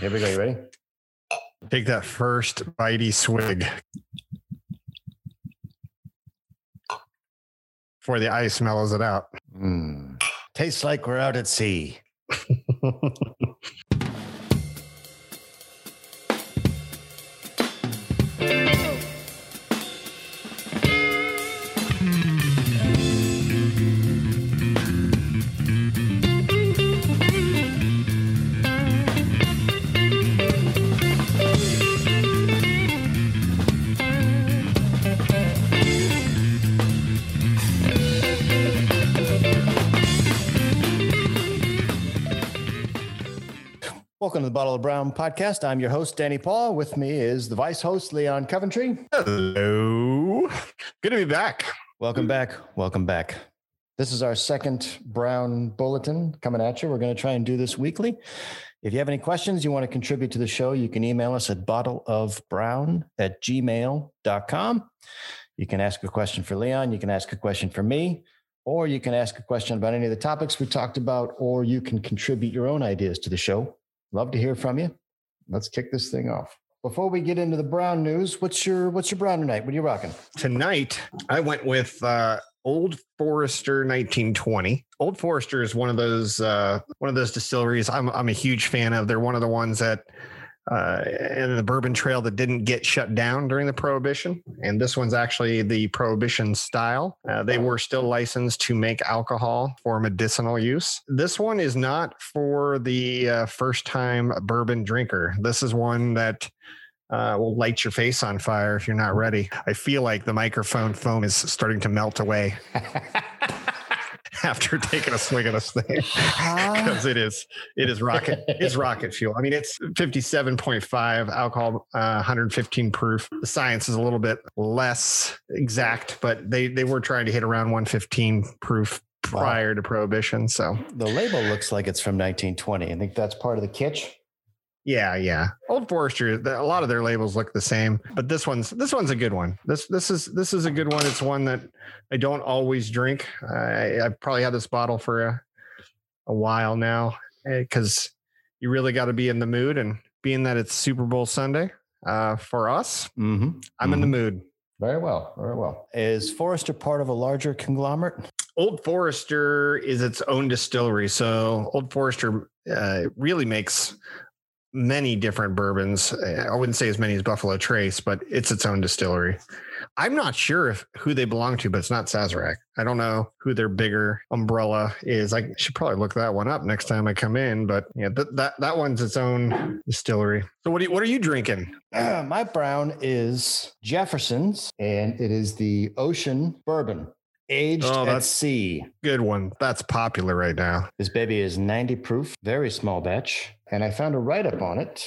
Here we go. You ready? Take that first bitey swig before the ice mellows it out. Mm. Tastes like we're out at sea. Welcome to the Bottle of Brown podcast. I'm your host, Danny Paul. With me is the vice host, Leon Coventry. Hello. Good to be back. Welcome back. Welcome back. This is our second Brown Bulletin coming at you. We're going to try and do this weekly. If you have any questions you want to contribute to the show, you can email us at bottleofbrown at gmail.com. You can ask a question for Leon. You can ask a question for me, or you can ask a question about any of the topics we talked about, or you can contribute your own ideas to the show. Love to hear from you. Let's kick this thing off. Before we get into the brown news, what's your what's your brown tonight? What are you rocking? Tonight, I went with uh, Old Forester 1920. Old Forester is one of those uh, one of those distilleries I'm I'm a huge fan of. They're one of the ones that uh, in the Bourbon Trail that didn't get shut down during the Prohibition. And this one's actually the Prohibition style. Uh, they were still licensed to make alcohol for medicinal use. This one is not for the uh, first time bourbon drinker. This is one that uh, will light your face on fire if you're not ready. I feel like the microphone foam is starting to melt away. after taking a swing of this thing because it is it is rocket it's rocket fuel. I mean, it's 57.5 alcohol, uh, 115 proof. The science is a little bit less exact, but they they were trying to hit around 115 proof prior wow. to prohibition. So the label looks like it's from 1920. I think that's part of the kitsch. Yeah, yeah. Old Forester, a lot of their labels look the same, but this one's this one's a good one. This this is this is a good one. It's one that I don't always drink. I, I've probably had this bottle for a, a while now because eh, you really got to be in the mood. And being that it's Super Bowl Sunday uh, for us, mm-hmm. I'm mm-hmm. in the mm-hmm. mood. Very well, very well. Is Forester part of a larger conglomerate? Old Forester is its own distillery. So Old Forester uh, really makes many different bourbons. I wouldn't say as many as Buffalo Trace, but it's its own distillery. I'm not sure if who they belong to, but it's not Sazerac. I don't know who their bigger umbrella is. I should probably look that one up next time I come in. But yeah, that that, that one's its own distillery. So what do you, what are you drinking? Uh, my brown is Jefferson's, and it is the Ocean Bourbon. Aged oh, at sea. Good one. That's popular right now. This baby is 90 proof, very small batch. And I found a write up on it,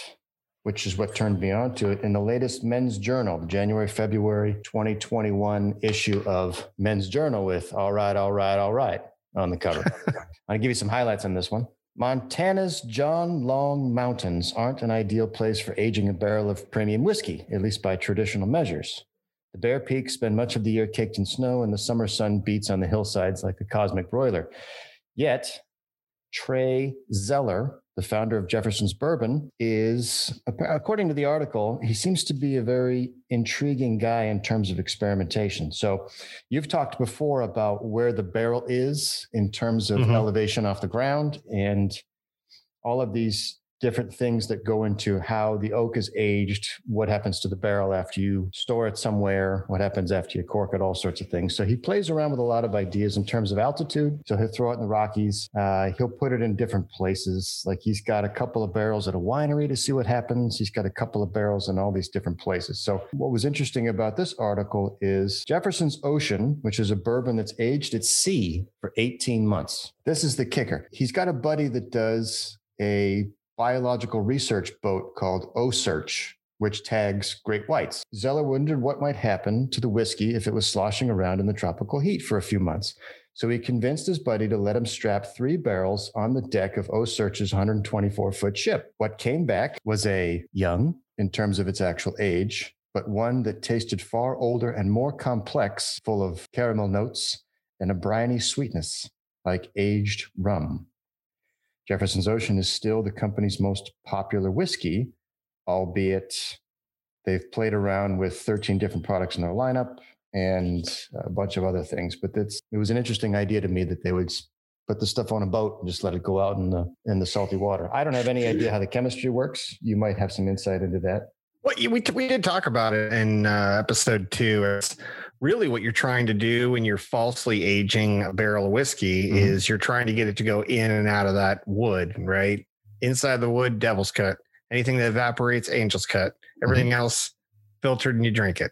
which is what turned me on to it in the latest Men's Journal, the January, February 2021 issue of Men's Journal with All Right, All Right, All Right on the cover. I'll give you some highlights on this one. Montana's John Long Mountains aren't an ideal place for aging a barrel of premium whiskey, at least by traditional measures. The Bear Peaks spend much of the year caked in snow, and the summer sun beats on the hillsides like a cosmic broiler. Yet, Trey Zoeller, the founder of Jefferson's Bourbon, is, according to the article, he seems to be a very intriguing guy in terms of experimentation. So, you've talked before about where the barrel is in terms of mm-hmm. elevation off the ground, and all of these different things that go into how the oak is aged, what happens to the barrel after you store it somewhere, what happens after you cork it, all sorts of things. So he plays around with a lot of ideas in terms of altitude. So he'll throw it in the Rockies. Uh, he'll put it in different places. Like he's got a couple of barrels at a winery to see what happens. He's got a couple of barrels in all these different places. So what was interesting about this article is Jefferson's Ocean, which is a bourbon that's aged at sea for 18 months. This is the kicker. He's got a buddy that does a biological research boat called OCEARCH, which tags great whites. Zoeller wondered what might happen to the whiskey if it was sloshing around in the tropical heat for a few months. So he convinced his buddy to let him strap three barrels on the deck of OCEARCH's 124 foot ship. What came back was a young, in terms of its actual age, but one that tasted far older and more complex, full of caramel notes and a briny sweetness like aged rum. Jefferson's Ocean is still the company's most popular whiskey, albeit they've played around with 13 different products in their lineup and a bunch of other things. But it was an interesting idea to me that they would put the stuff on a boat and just let it go out in the in the salty water. I don't have any idea how the chemistry works. You might have some insight into that. Well, we we did talk about it in uh, episode two. It's really what you're trying to do when you're falsely aging a barrel of whiskey mm-hmm. is you're trying to get it to go in and out of that wood, right? Inside the wood, devil's cut. Anything that evaporates, angel's cut. Everything mm-hmm. else filtered and you drink it.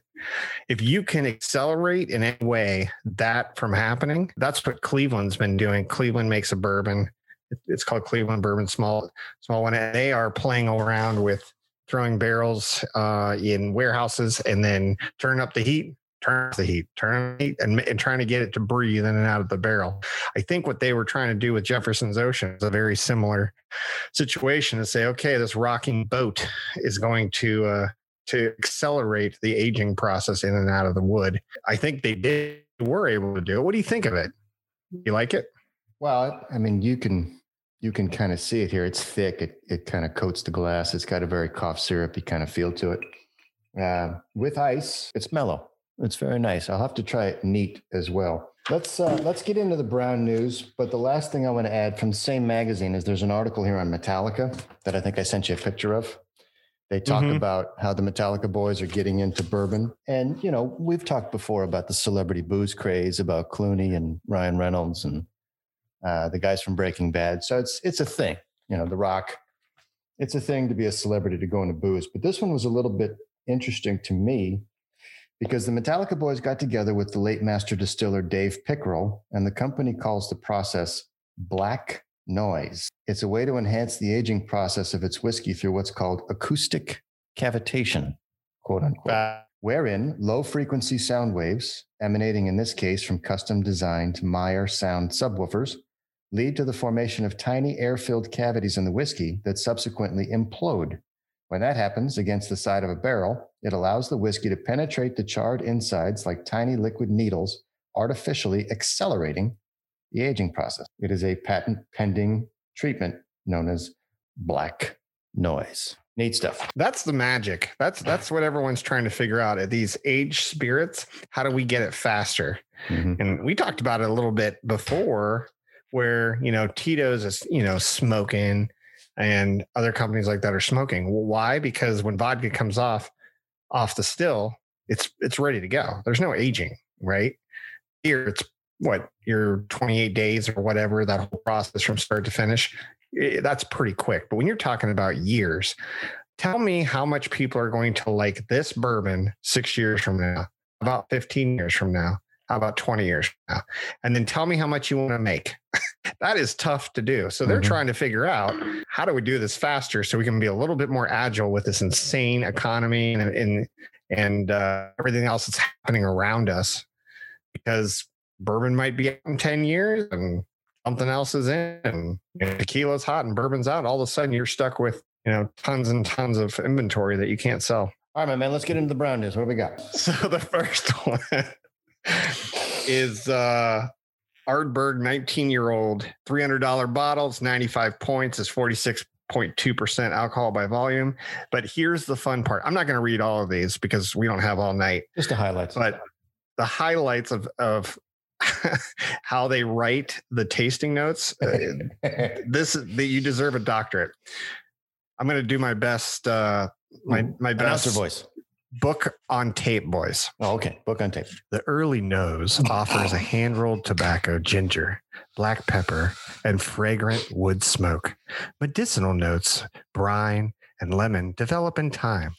If you can accelerate in any way that from happening, that's what Cleveland's been doing. Cleveland makes a bourbon. It's called Cleveland Bourbon Small Small One. And they are playing around with throwing barrels uh, in warehouses and then turn up the heat, turn the heat, turn the heat, and, and trying to get it to breathe in and out of the barrel. I think what they were trying to do with Jefferson's Ocean is a very similar situation to say, okay, this rocking boat is going to uh, to accelerate the aging process in and out of the wood. I think they did were able to do it. What do you think of it? You like it? Well, I mean, you can you can kind of see it here. It's thick. It it kind of coats the glass. It's got a very cough syrupy kind of feel to it. Uh, with ice, it's mellow. It's very nice. I'll have to try it neat as well. Let's uh, let's get into the brown news. But the last thing I want to add from the same magazine is there's an article here on Metallica that I think I sent you a picture of. They talk mm-hmm. about how the Metallica boys are getting into bourbon. And, you know, we've talked before about the celebrity booze craze, about Clooney and Ryan Reynolds and uh, the guys from Breaking Bad. So it's it's a thing. You know, The Rock. It's a thing to be a celebrity to go into booze. But this one was a little bit interesting to me because the Metallica boys got together with the late master distiller Dave Pickerell, and the company calls the process black noise. It's a way to enhance the aging process of its whiskey through what's called acoustic cavitation, quote unquote, uh, wherein low frequency sound waves, emanating in this case from custom designed Meyer sound subwoofers, lead to the formation of tiny air filled cavities in the whiskey that subsequently implode. When that happens against the side of a barrel, it allows the whiskey to penetrate the charred insides like tiny liquid needles, artificially accelerating the aging process. It is a patent pending treatment known as black noise. Neat stuff. That's the magic. That's that's what everyone's trying to figure out. At these aged spirits, how do we get it faster? Mm-hmm. And we talked about it a little bit before, where you know Tito's is you know smoking, and other companies like that are smoking. why? Because when vodka comes off off the still, it's it's ready to go. There's no aging, right? Here it's what your 28 days or whatever that whole process from start to finish eh, that's pretty quick but when you're talking about years tell me how much people are going to like this bourbon six years from now about 15 years from now how about 20 years now? And then tell me how much you want to make. That is tough to do. So they're mm-hmm. trying to figure out how do we do this faster so we can be a little bit more agile with this insane economy and and, and uh, everything else that's happening around us? Because bourbon might be out in 10 years and something else is in and you know, tequila's hot and bourbon's out. All of a sudden you're stuck with you know tons and tons of inventory that you can't sell. All right my man let's get into the brown news. What do we got? So the first one is uh Ardbeg 19 year old $300 bottles 95 points is 46.2% alcohol by volume but here's the fun part i'm not going to read all of these because we don't have all night just the highlights but the highlights of of how they write the tasting notes. Uh, this that you deserve a doctorate. I'm going to do my best. Uh, my my best voice. Book on tape, boys. Oh, okay. Book on tape. The early nose offers a hand rolled tobacco, ginger, black pepper, and fragrant wood smoke. Medicinal notes, brine, and lemon develop in time.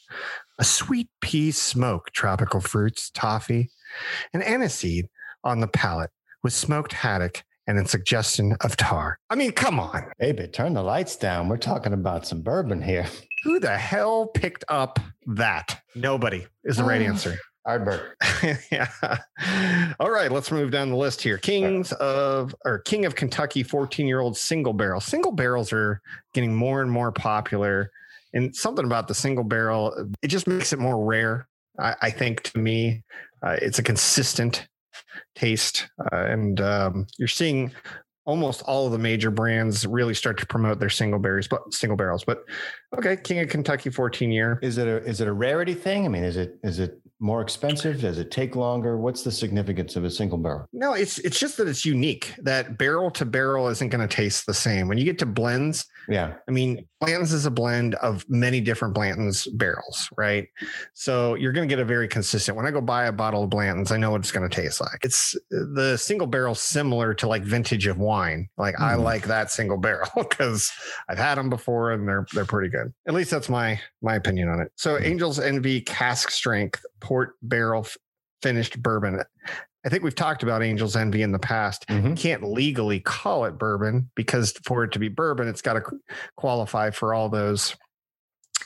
A sweet pea smoke, tropical fruits, toffee, and aniseed on the palate with smoked haddock and a suggestion of tar. I mean, come on. Baby, turn the lights down. We're talking about some bourbon here. Who the hell picked up that? Nobody is the right answer. Ardbeg. yeah. All right, let's move down the list here. Kings of or King of Kentucky 14-year-old single barrel. Single barrels are getting more and more popular. And something about the single barrel, it just makes it more rare. I, I think to me, uh, it's a consistent taste, uh, and um, you're seeing almost all of the major brands really start to promote their single berries, but single barrels. But okay, King of Kentucky 14 year. Is it a is it a rarity thing? I mean, is it is it more expensive? Does it take longer? What's the significance of a single barrel? No, it's it's just that it's unique. That barrel to barrel isn't going to taste the same. When you get to blends, Yeah. I mean, Blanton's is a blend of many different Blanton's barrels, right? So you're going to get a very consistent. When I go buy a bottle of Blanton's, I know what it's going to taste like. It's the single barrel similar to like vintage of wine. Like I Mhm. like that single barrel because I've had them before and they're they're pretty good. At least that's my my opinion on it. So Angels Envy cask strength port barrel finished bourbon. I think we've talked about Angels Envy in the past Mhm. can't legally call it bourbon because for it to be bourbon, it's got to qualify for all those.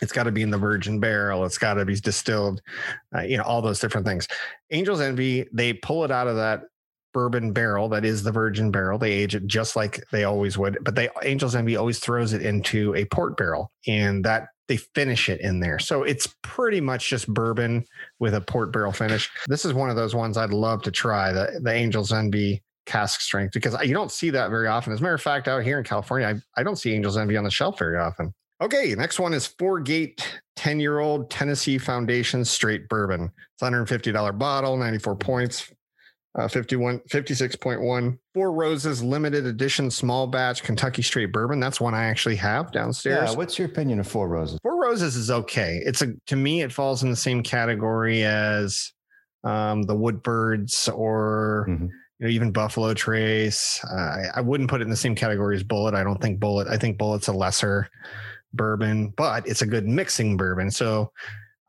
It's got to be in the virgin barrel. It's got to be distilled, uh, you know, all those different things. Angels Envy, they pull it out of that bourbon barrel that is the virgin barrel. They age it just like they always would, but they Angels Envy always throws it into a port barrel, and that they finish it in there. So it's pretty much just bourbon with a port barrel finish. This is one of those ones I'd love to try the the Angels Envy cask strength because you don't see that very often. As a matter of fact, out here in California, I, I don't see Angels Envy on the shelf very often. Okay, next one is Four Gate 10 year old Tennessee Foundation straight bourbon. It's $150 bottle, 94 points, uh, 51, 56.1. Four Roses limited edition small batch Kentucky straight bourbon. That's one I actually have downstairs. Yeah. What's your opinion of Four Roses? Four Roses is okay. It's a to me, it falls in the same category as um, the woodbirds or Mhm. you know even Buffalo Trace. Uh, I, I wouldn't put it in the same category as Bulleit. I don't think Bulleit. I think Bulleit's a lesser bourbon, but it's a good mixing bourbon. So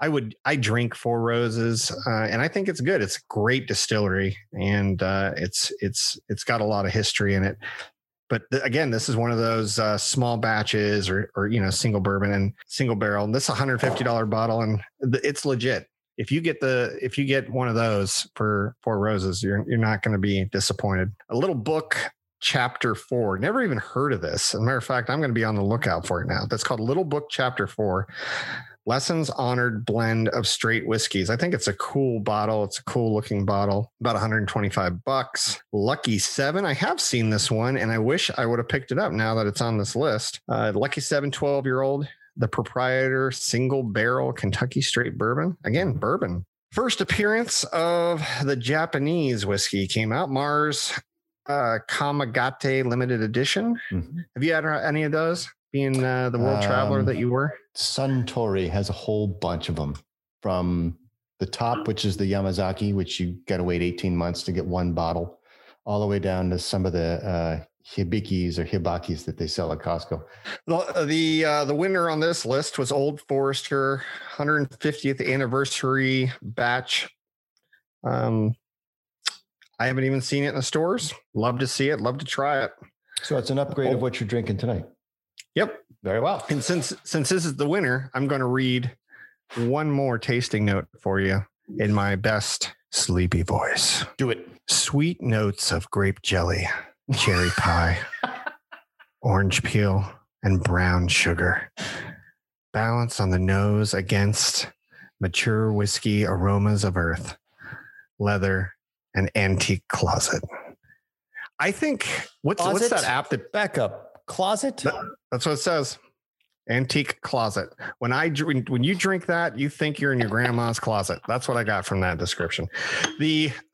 I would I drink Four Roses, uh, and I think it's good. It's a great distillery, and uh, it's it's it's got a lot of history in it but th- again, this is one of those uh, small batches or, or you know, single bourbon and single barrel. And this $150 bottle, and th- it's legit. If you get the if you get one of those for four roses, you're you're not going to be disappointed. A little book, chapter four. Never even heard of this. As a matter of fact, I'm going to be on the lookout for it now. That's called Little Book Chapter Four. Lessons honored blend of straight whiskeys. I think it's a cool bottle. It's a cool looking bottle. About 125 bucks. Lucky Seven. I have seen this one and I wish I would have picked it up now that it's on this list. Uh, Lucky Seven, 12 year old, the proprietor, single barrel Kentucky straight bourbon. Again, bourbon. First appearance of the Japanese whiskey came out. Mars uh, Kamagate limited edition. Mhm. Have you had any of those? Being uh, the world traveler Um, that you were? Suntory has a whole bunch of them from the top, which is the Yamazaki, which you got to wait 18 months to get one bottle, all the way down to some of the uh, hibikis or hibakis that they sell at Costco. The the uh, the winner on this list was Old Forester 150th anniversary batch. Um, I haven't even seen it in the stores. Love to see it. Love to try it. So it's an upgrade of what you're drinking tonight. Yep. Very well. And since since this is the winner, I'm going to read one more tasting note for you in my best sleepy voice. Do it. Sweet notes of grape jelly, cherry pie, orange peel, and brown sugar. Balance on the nose against mature whiskey aromas of earth, leather, and antique closet. I think what's what's that app that Back up. Closet? that's what it says. Antique closet. When I when you drink that, you think you're in your grandma's closet. That's what I got from that description. The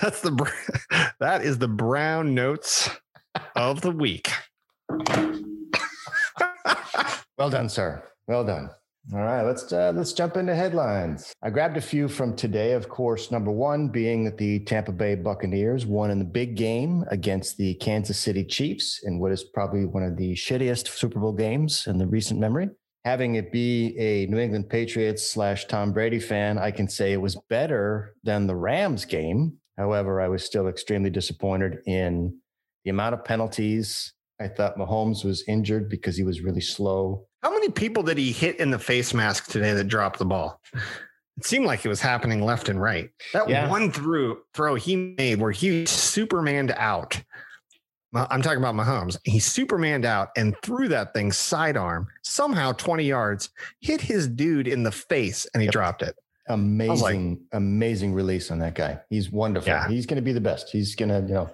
that's the that is the brown notes of the week. Well done, sir. Well done. All right, let's uh, let's jump into headlines. I grabbed a few from today. Of course, number one being that the Tampa Bay Buccaneers won in the big game against the Kansas City Chiefs in what is probably one of the shittiest Super Bowl games in the recent memory. Having it be a New England Patriots slash Tom Brady fan, I can say it was better than the Rams game. However, I was still extremely disappointed in the amount of penalties. I thought Mahomes was injured because he was really slow. How many people did he hit in the face mask today that dropped the ball? It seemed like it was happening left and right. That Yeah. one through throw he made where he supermaned out. I'm talking about Mahomes. He supermaned out and threw that thing sidearm somehow 20 yards, hit his dude in the face, and he Yep. dropped it. amazing, like- amazing release on that guy. He's wonderful. Yeah. He's going to be the best. He's going to, you know,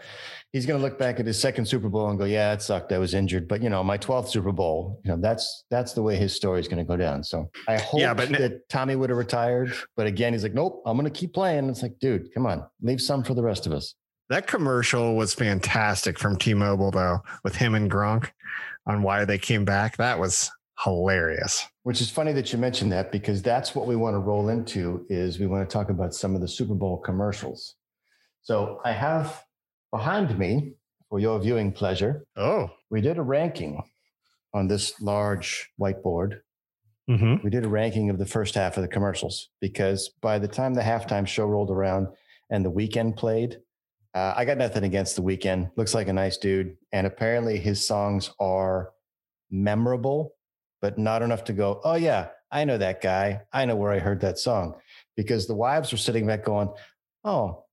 he's going to look back at his second Super Bowl and go, "Yeah, it sucked. I was injured, but you know, my 12th Super Bowl. You know, that's that's the way his story is going to go down." So I hope Yeah, but- that Tommy would have retired, but again, he's like, "Nope, I'm going to keep playing." It's like, dude, come on, leave some for the rest of us. That commercial was fantastic from T-Mobile though, with him and Gronk on why they came back. That was hilarious. Which is funny that you mentioned that because that's what we want to roll into is we want to talk about some of the Super Bowl commercials. So I have behind me for your viewing pleasure, Oh. we did a ranking on this large whiteboard. hmm We did a ranking of the first half of the commercials because by the time the halftime show rolled around and the Weeknd played, uh, I got nothing against the Weeknd. Looks like a nice dude. And apparently his songs are memorable, but not enough to go, oh, yeah, I know that guy. I know where I heard that song. Because the wives were sitting back going, oh,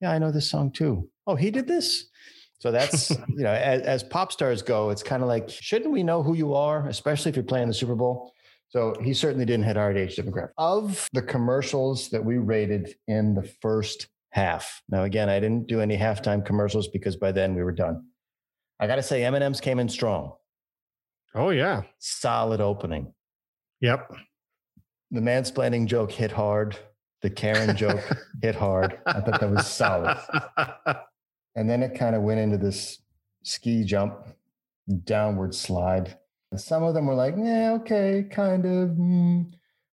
yeah, I know this song too. Oh, he did this? So that's, you know, as, as pop stars go, it's kind of like, shouldn't we know who you are, especially if you're playing the Super Bowl? So he certainly didn't hit our age demographic. Of the commercials that we rated in the first half. Now, again, I didn't do any halftime commercials because by then we were done. I got to say, M&M's came in strong. Oh yeah. Solid opening. Yep. The mansplaining joke hit hard. The Karen joke hit hard. I thought that was solid. And then it kind of went into this ski jump, downward slide. And some of them were like, yeah, okay, kind of. mm."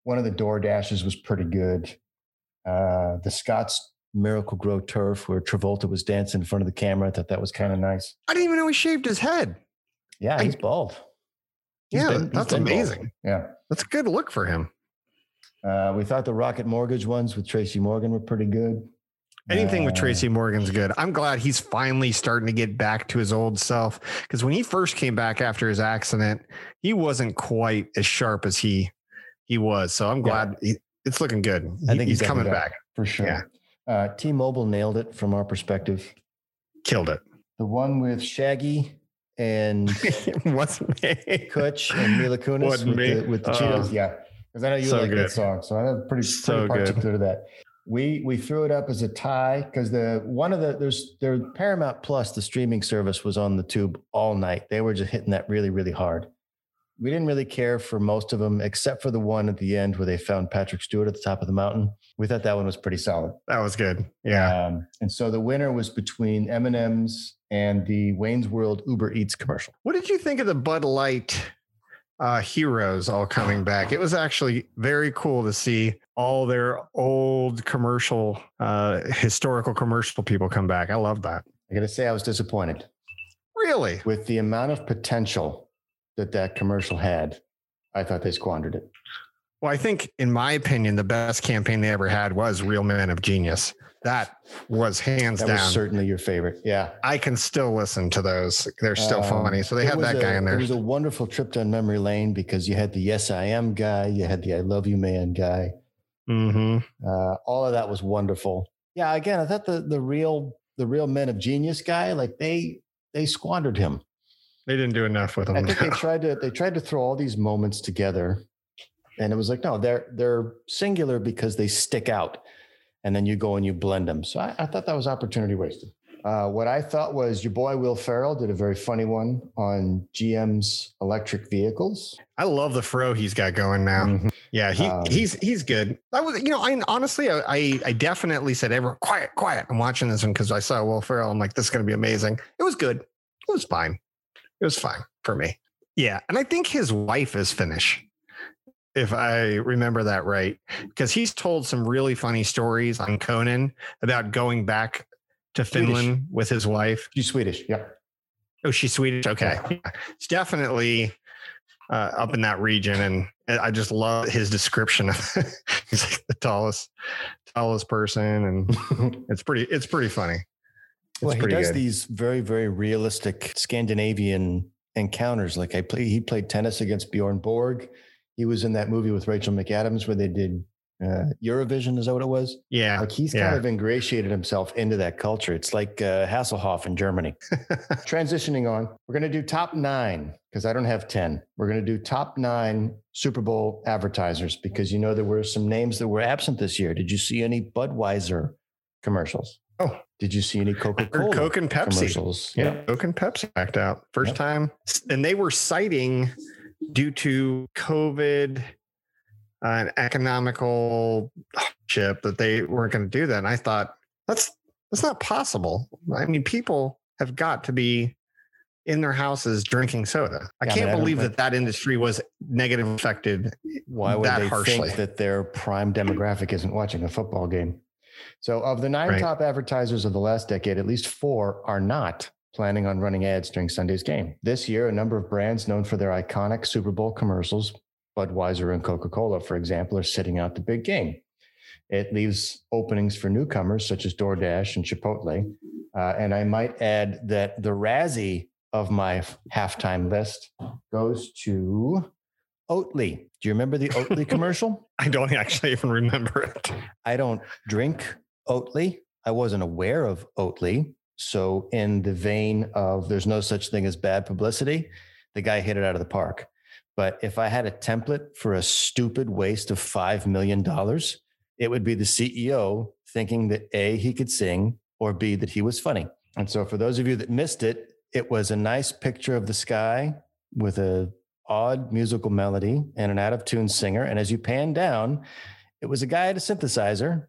One of the door dashes was pretty good. Uh, the Scott's Miracle-Gro Turf, where Travolta was dancing in front of the camera, I thought that was kind of nice. I didn't even know he shaved his head. Yeah, I- he's bald. He's Yeah, been- that's bald. amazing. Yeah. That's a good look for him. Uh, we thought the Rocket Mortgage ones with Tracy Morgan were pretty good. Anything with Uh, Tracy Morgan's good. I'm glad he's finally starting to get back to his old self. Because when he first came back after his accident, he wasn't quite as sharp as he he was. So I'm Yeah. glad he, it's looking good. I think he's he's coming back. for sure. Yeah. Uh, T-Mobile nailed it from our perspective. Killed it. The one with Shaggy and me. Kutch and Mila Kunis Wasn't with me. the, with the Oh. Cheetos. Yeah, because I know you So like good. that song, so I'm pretty, So pretty good. particular to that. We we threw it up as a tie because the one of the there's there Paramount Plus the streaming service was on the tube all night. They were just hitting that really really hard. We didn't really care for most of them except for the one at the end where they found Patrick Stewart at the top of the mountain. We thought that one was pretty solid. That was good. Yeah. Um, and so the winner was between M and M's and the Wayne's World Uber Eats commercial. What did you think of the Bud Light uh, heroes all coming back? It was actually very cool to see all their old commercial, uh, historical commercial people come back. I love that. I got to say, I was disappointed Really? with the amount of potential that that commercial had. I thought they squandered it. Well, I think, in my opinion, the best campaign they ever had was Real Men of Genius. That was hands That down. was certainly your favorite. Yeah. I can still listen to those. They're still Um, funny. So they had that a- guy in there. It was a wonderful trip down memory lane because you had the Yes I Am guy, you had the I Love You Man guy. Mm-hmm. Uh, all of that was wonderful. Yeah. Again, I thought the the real the real men of genius guy, like they they squandered him. They didn't do enough with him. I think they tried to they tried to throw all these moments together, and it was like no, they're they're singular because they stick out, and then you go and you blend them. So I, I thought that was opportunity wasted. Uh, what I thought was your boy Will Ferrell did a very funny one on GM's electric vehicles. I love the fro he's got going now. Mhm. Yeah, he Um, he's he's good. I was, you know, I honestly, I I, definitely said, "Everyone, quiet, quiet." I'm watching this one because I saw Will Ferrell. I'm like, this is going to be amazing. It was good. It was fine. It was fine for me. Yeah, and I think his wife is Finnish, if I remember that right, because he's told some really funny stories on Conan about going back to Swedish. Finland with his wife. She's Swedish. Yeah. Oh, she's Swedish. Okay, it's definitely uh, up in that region, and I just love his description of he's like the tallest, tallest person, and it's pretty. It's pretty funny. It's well, he does good. these very, very realistic Scandinavian encounters. Like I play, he played tennis against Bjorn Borg. He was in that movie with Rachel McAdams where they did uh, Eurovision. Is that what it was? Yeah, Like he's yeah. kind of ingratiated himself into that culture. It's like uh, Hasselhoff in Germany. Transitioning on, we're going to do top nine because I don't have 10. We're going to do top nine Super Bowl advertisers because you know there were some names that were absent this year. Did you see any Budweiser commercials? Oh. Did you see any Coca Cola Coke and Pepsi. commercials? Yeah, Coke and Pepsi backed out first Yep. time, and they were citing due to COVID, an economical hardship that they weren't going to do that. And I thought that's that's not possible. I mean, people have got to be in their houses drinking soda. I Yeah, can't I believe that that industry was negative affected. Why would that they harshly. think that their prime demographic isn't watching a football game? So, of the nine Right. top advertisers of the last decade, at least four are not planning on running ads during Sunday's game. This year, a number of brands known for their iconic Super Bowl commercials, Budweiser and Coca Cola, for example, are sitting out the big game. It leaves openings for newcomers such as DoorDash and Chipotle. Uh, and I might add that the Razzie of my halftime list goes to Oatly. Do you remember the Oatly commercial? I don't actually even remember it. I don't drink Oatly. I wasn't aware of Oatly. So, in the vein of there's no such thing as bad publicity, the guy hit it out of the park. But if I had a template for a stupid waste of $5 million, it would be the CEO thinking that A, he could sing, or B, that he was funny. And so, for those of you that missed it, it was a nice picture of the sky with a odd musical melody and an out of tune singer. And as you pan down, it was a guy at a synthesizer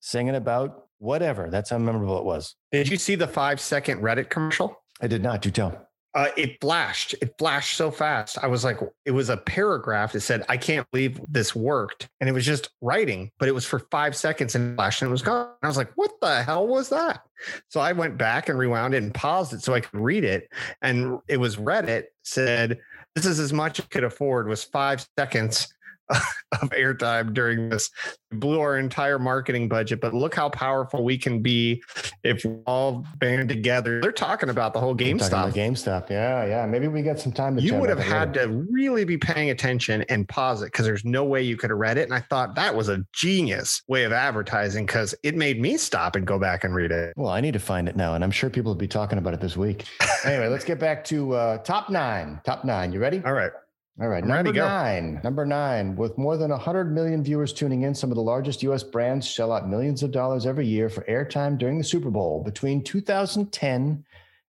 singing about whatever. That's how memorable it was. Did you see the five second Reddit commercial? I did not. Do tell. Uh, it flashed. It flashed so fast. I was like, it was a paragraph that said, I can't believe this worked. And it was just writing, but it was for five seconds and it flashed and it was gone. I was like, what the hell was that? So I went back and rewound it and paused it so I could read it. And it was Reddit said, this is as much as I could afford was five seconds of airtime during this. It blew our entire marketing budget, but look how powerful we can be if we all band together. They're talking about the whole GameStop about GameStop. Yeah, yeah. Maybe we get some time to. you would have had later. to really be paying attention and pause it because there's no way you could have read it. And I thought that was a genius way of advertising because it made me stop and go back and read it. Well, I need to find it now, and I'm sure people will be talking about it this week. anyway, let's get back to uh, top nine. Top nine. You ready? All right. All right, I'm number nine. Number nine. With more than 100 million viewers tuning in, some of the largest U.S. brands shell out millions of dollars every year for airtime during the Super Bowl. Between 2010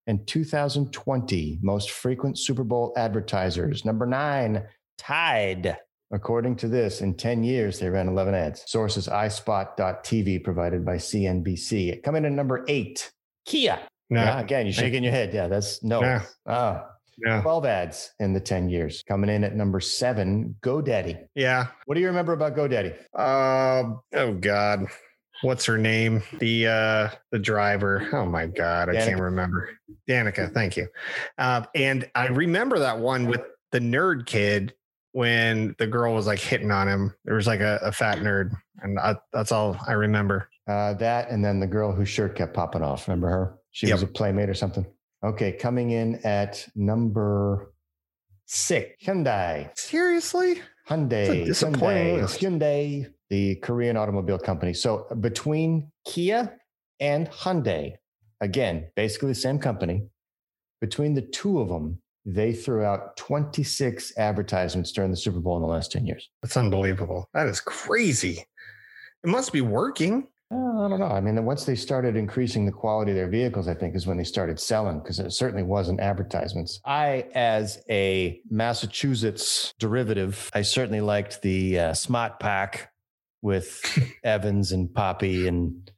and 2020, most frequent Super Bowl advertisers. Number nine, Tide. According to this, in 10 years, they ran 11 ads. Sources iSpot.tv provided by CNBC. Coming in at number eight, Kia. No. Yeah, again, you're shaking your head. Yeah, that's no. No. Ah, Yeah. 12 ads in the 10 years. Coming in at number seven, GoDaddy. Yeah. What do you remember about GoDaddy? Um. oh God. What's her name? The uh the driver. Oh my God. I Danica. can't remember. Danica. Thank you. Uh, and I remember that one with the nerd kid when the girl was like hitting on him. There was like a, a fat nerd, and I, that's all I remember. Uh, that and then the girl whose shirt kept popping off. Remember her? She was a playmate or something. Okay, coming in at number six, Hyundai. Seriously? Hyundai. Hyundai. list. Hyundai, the Korean automobile company. So between Kia and Hyundai, again, basically the same company, between the two of them, they threw out 26 advertisements during the Super Bowl in the last 10 years. That's unbelievable. That is crazy. It must be working. Uh, I don't know. I mean, once they started increasing the quality of their vehicles, I think is when they started selling because it certainly wasn't advertisements. I, as a Massachusetts derivative, I certainly liked the uh, Smart Pack with Evans and Papi and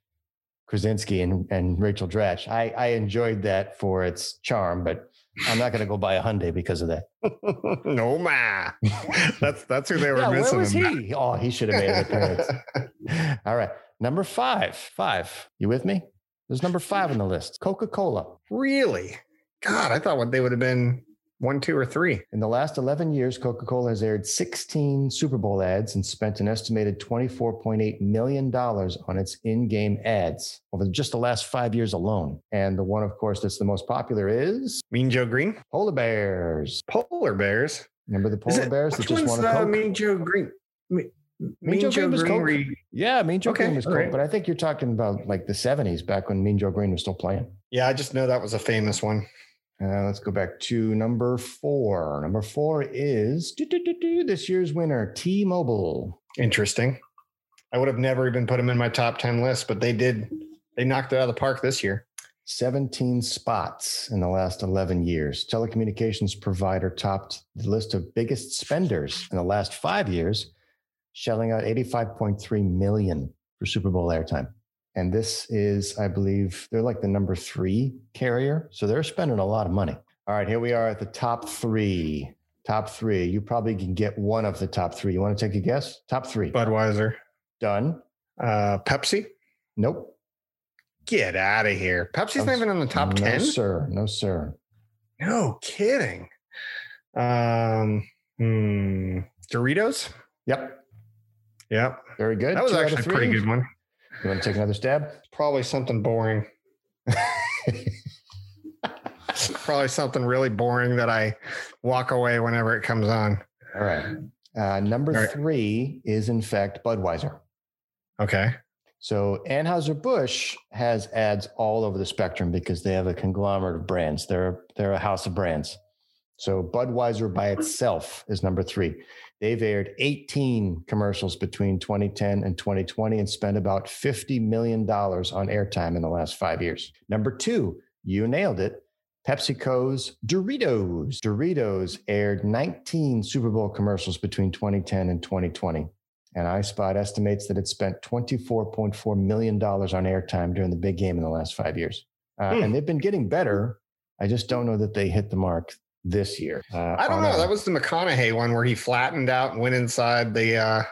Krasinski and, and Rachel Dratch. I, I enjoyed that for its charm, but I'm not going to go buy a Hyundai because of that. no ma. That's that's who they were Yeah, where missing. was in he? Oh, he should have made an appearance. All right. Number five. Five. You with me? There's number five on the list. Coca Cola. really? God, I thought what they would have been one, two, or three. In the last 11 years, Coca Cola has aired 16 Super Bowl ads and spent an estimated $24.8 million on its in game ads over just the last five years alone. And the one, of course, that's the most popular is Mean Joe Greene, Polar Bears. Polar Bears. Remember the Polar it- Bears that just one's won a uh, Coke? Mean Joe Greene? Me- Mean Joe Greene was Coke. re- yeah, Mean Joe Okay, Greene was Coke, right. but I think you're talking about like the 70s back when Mean Joe Greene was still playing. Yeah, I just know that was a famous one. Uh, let's go back to number four. Number four is this year's winner, T-Mobile. Interesting. I would have never even put them in my top 10 list, but they did They knocked it out of the park this year. 17 spots in the last 11 years. Telecommunications provider topped the list of biggest spenders in the last five years, shelling out 85.3 million for Super Bowl airtime. And this is, I believe, they're like the number three carrier. So they're spending a lot of money. All right, here we are at the top three. Top three. You probably can get one of the top three. You want to take a guess? Top three. Budweiser. Done. Uh, Pepsi. Nope. Get out of here. Pepsi's not even in the top no, 10. sir. No, sir. No kidding. Um, hmm, Doritos. Yep. Yep. Very good. That was Two actually a pretty good one. You want to take another stab? Probably something boring. Probably something really boring that I walk away whenever it comes on. All right. Uh, number All right. three is, in fact, Budweiser. Okay. So Anheuser-Busch has ads all over the spectrum because they have a conglomerate of brands. They're, they're a house of brands. So Budweiser by itself is number three. They've aired 18 commercials between 2010 and 2020 and spent about $50 million on airtime in the last five years. Number two, you nailed it. PepsiCo's Doritos. Doritos aired 19 Super Bowl commercials between 2010 and 2020. And iSpot estimates that it spent $24.4 million on airtime during the big game in the last five years. Uh, Hmm. And they've been getting better. I just don't know that they hit the mark this year. Uh, I don't know. a- That was the McConaughey one where he flattened out and went inside the. uh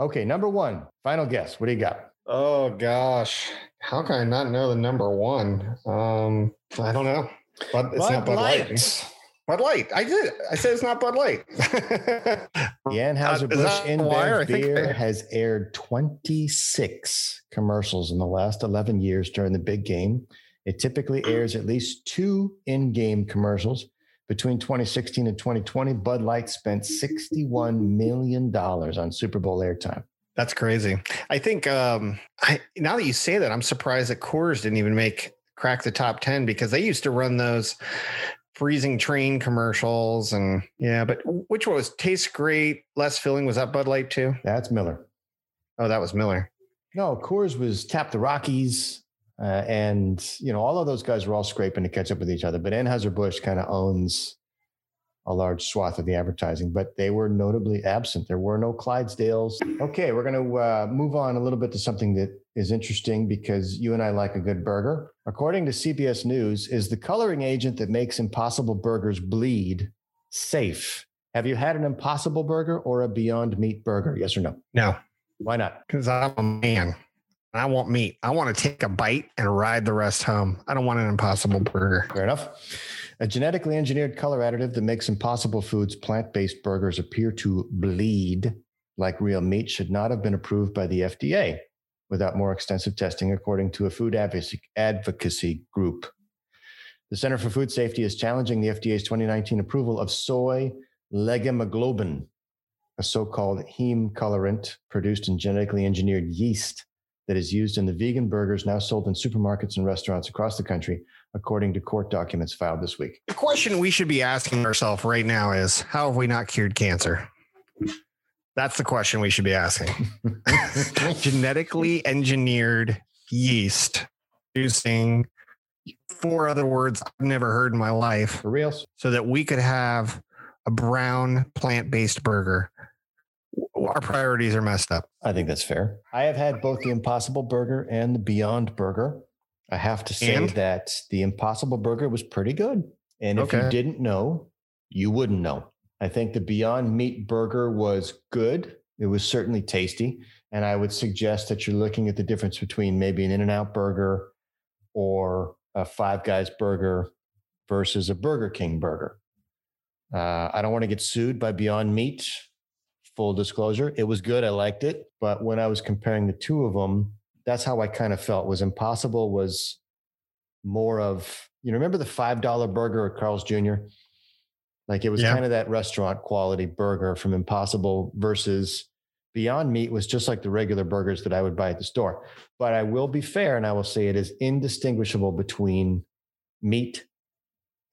okay, number one, final guess. What do you got? Oh gosh, how can I not know the number one? Um, I don't know. But it's not Bud Light. Bud Light. I did. I said it's not Bud Light. The Uh, is Anheuser-Busch that why? InBev beer they- has aired 26 commercials in the last 11 years during the big game. It typically airs at least two in-game commercials. Between 2016 and 2020, Bud Light spent $61 million on Super Bowl airtime. That's crazy. I think um I now that you say that, I'm surprised that Coors didn't even make crack the top 10 because they used to run those freezing train commercials and yeah, but which one was taste great, less filling? Was that Bud Light too? That's Miller. Oh, that was Miller. No, Coors was Tap the Rockies. Uh, and, you know, all of those guys were all scraping to catch up with each other. But Anheuser-Busch kind of owns a large swath of the advertising, but they were notably absent. There were no Clydesdales. Okay, we're going to uh, move on a little bit to something that is interesting because you and I like a good burger. According to CBS News, is the coloring agent that makes Impossible Burgers bleed safe? Have you had an Impossible Burger or a Beyond Meat burger? Yes or no? No, Why not? because I'm a man. I want meat. I want to take a bite and ride the rest home. I don't want an impossible burger. Fair enough. A genetically engineered color additive that makes Impossible Foods plant based burgers appear to bleed like real meat should not have been approved by the FDA without more extensive testing, according to a food advocacy, group. The Center for Food Safety is challenging the FDA's 2019 approval of soy leghemoglobin, a so called heme colorant produced in genetically engineered yeast that is used in the vegan burgers now sold in supermarkets and restaurants across the country, according to court documents filed this week. The question we should be asking ourselves right now is how have we not cured cancer? That's the question we should be asking. Genetically engineered yeast using four other words I've never heard in my life For reals? so that we could have a brown plant based burger. Our priorities are messed up. I think that's fair. I have had both the Impossible Burger and the Beyond Burger. I have to say And? that the Impossible Burger was pretty good. And if you didn't know, you wouldn't know. I think the Beyond Meat Burger was good. It was certainly tasty. And I would suggest that you're looking at the difference between maybe an In N Out burger or a Five Guys burger versus a Burger King burger. Uh, I don't want to get sued by Beyond Meat. Full disclosure, it was good. I liked it, but when I was comparing the two of them, that's how I kind of felt. Was Impossible was more of you know remember the five dollar burger at Carl's Jr. Like it was Yeah. kind of that restaurant quality burger from Impossible versus Beyond Meat was just like the regular burgers that I would buy at the store. But I will be fair and I will say it is indistinguishable between meat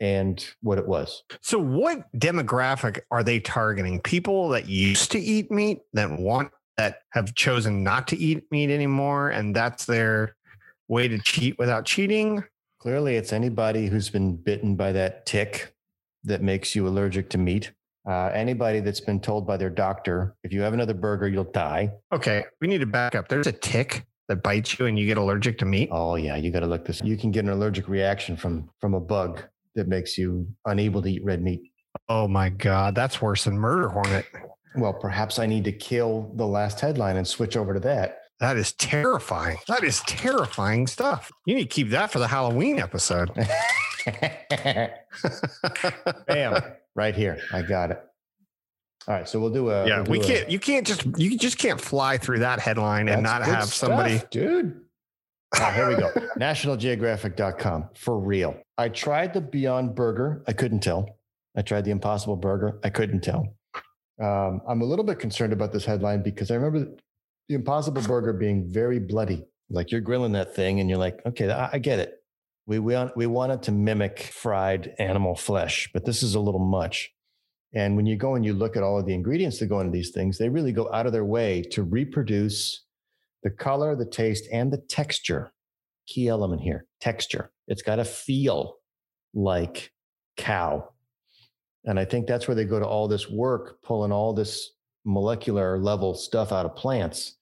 and what it was. So, what demographic are they targeting? People that used to eat meat that want that have chosen not to eat meat anymore, and that's their way to cheat without cheating. Clearly, it's anybody who's been bitten by that tick that makes you allergic to meat. Uh, anybody that's been told by their doctor, if you have another burger, you'll die. Okay, we need to back up. There's a tick that bites you and you get allergic to meat. Oh yeah, you got to look this. You can get an allergic reaction from from a bug that makes you unable to eat red meat. Oh my god, that's worse than murder hornet. Well, perhaps I need to kill the last headline and switch over to that. That is terrifying. That is terrifying stuff. You need to keep that for the Halloween episode. Bam, right here. I got it. All right, so we'll do a. yeah, we'll do we can't. You can't just. You just can't fly through that headline and not have somebody. stuff, dude. All right, here we go. NationalGeographic.com for real. I tried the Beyond Burger. I couldn't tell. I tried the Impossible Burger. I couldn't tell. Um, I'm a little bit concerned about this headline because I remember the Impossible Burger being very bloody. Like you're grilling that thing, and you're like, okay, I, I get it. We we want we wanted to mimic fried animal flesh, but this is a little much. And when you go and you look at all of the ingredients that go into these things, they really go out of their way to reproduce the color, the taste, and the texture. Key element here texture. It's got to feel like cow. And I think that's where they go to all this work, pulling all this molecular level stuff out of plants.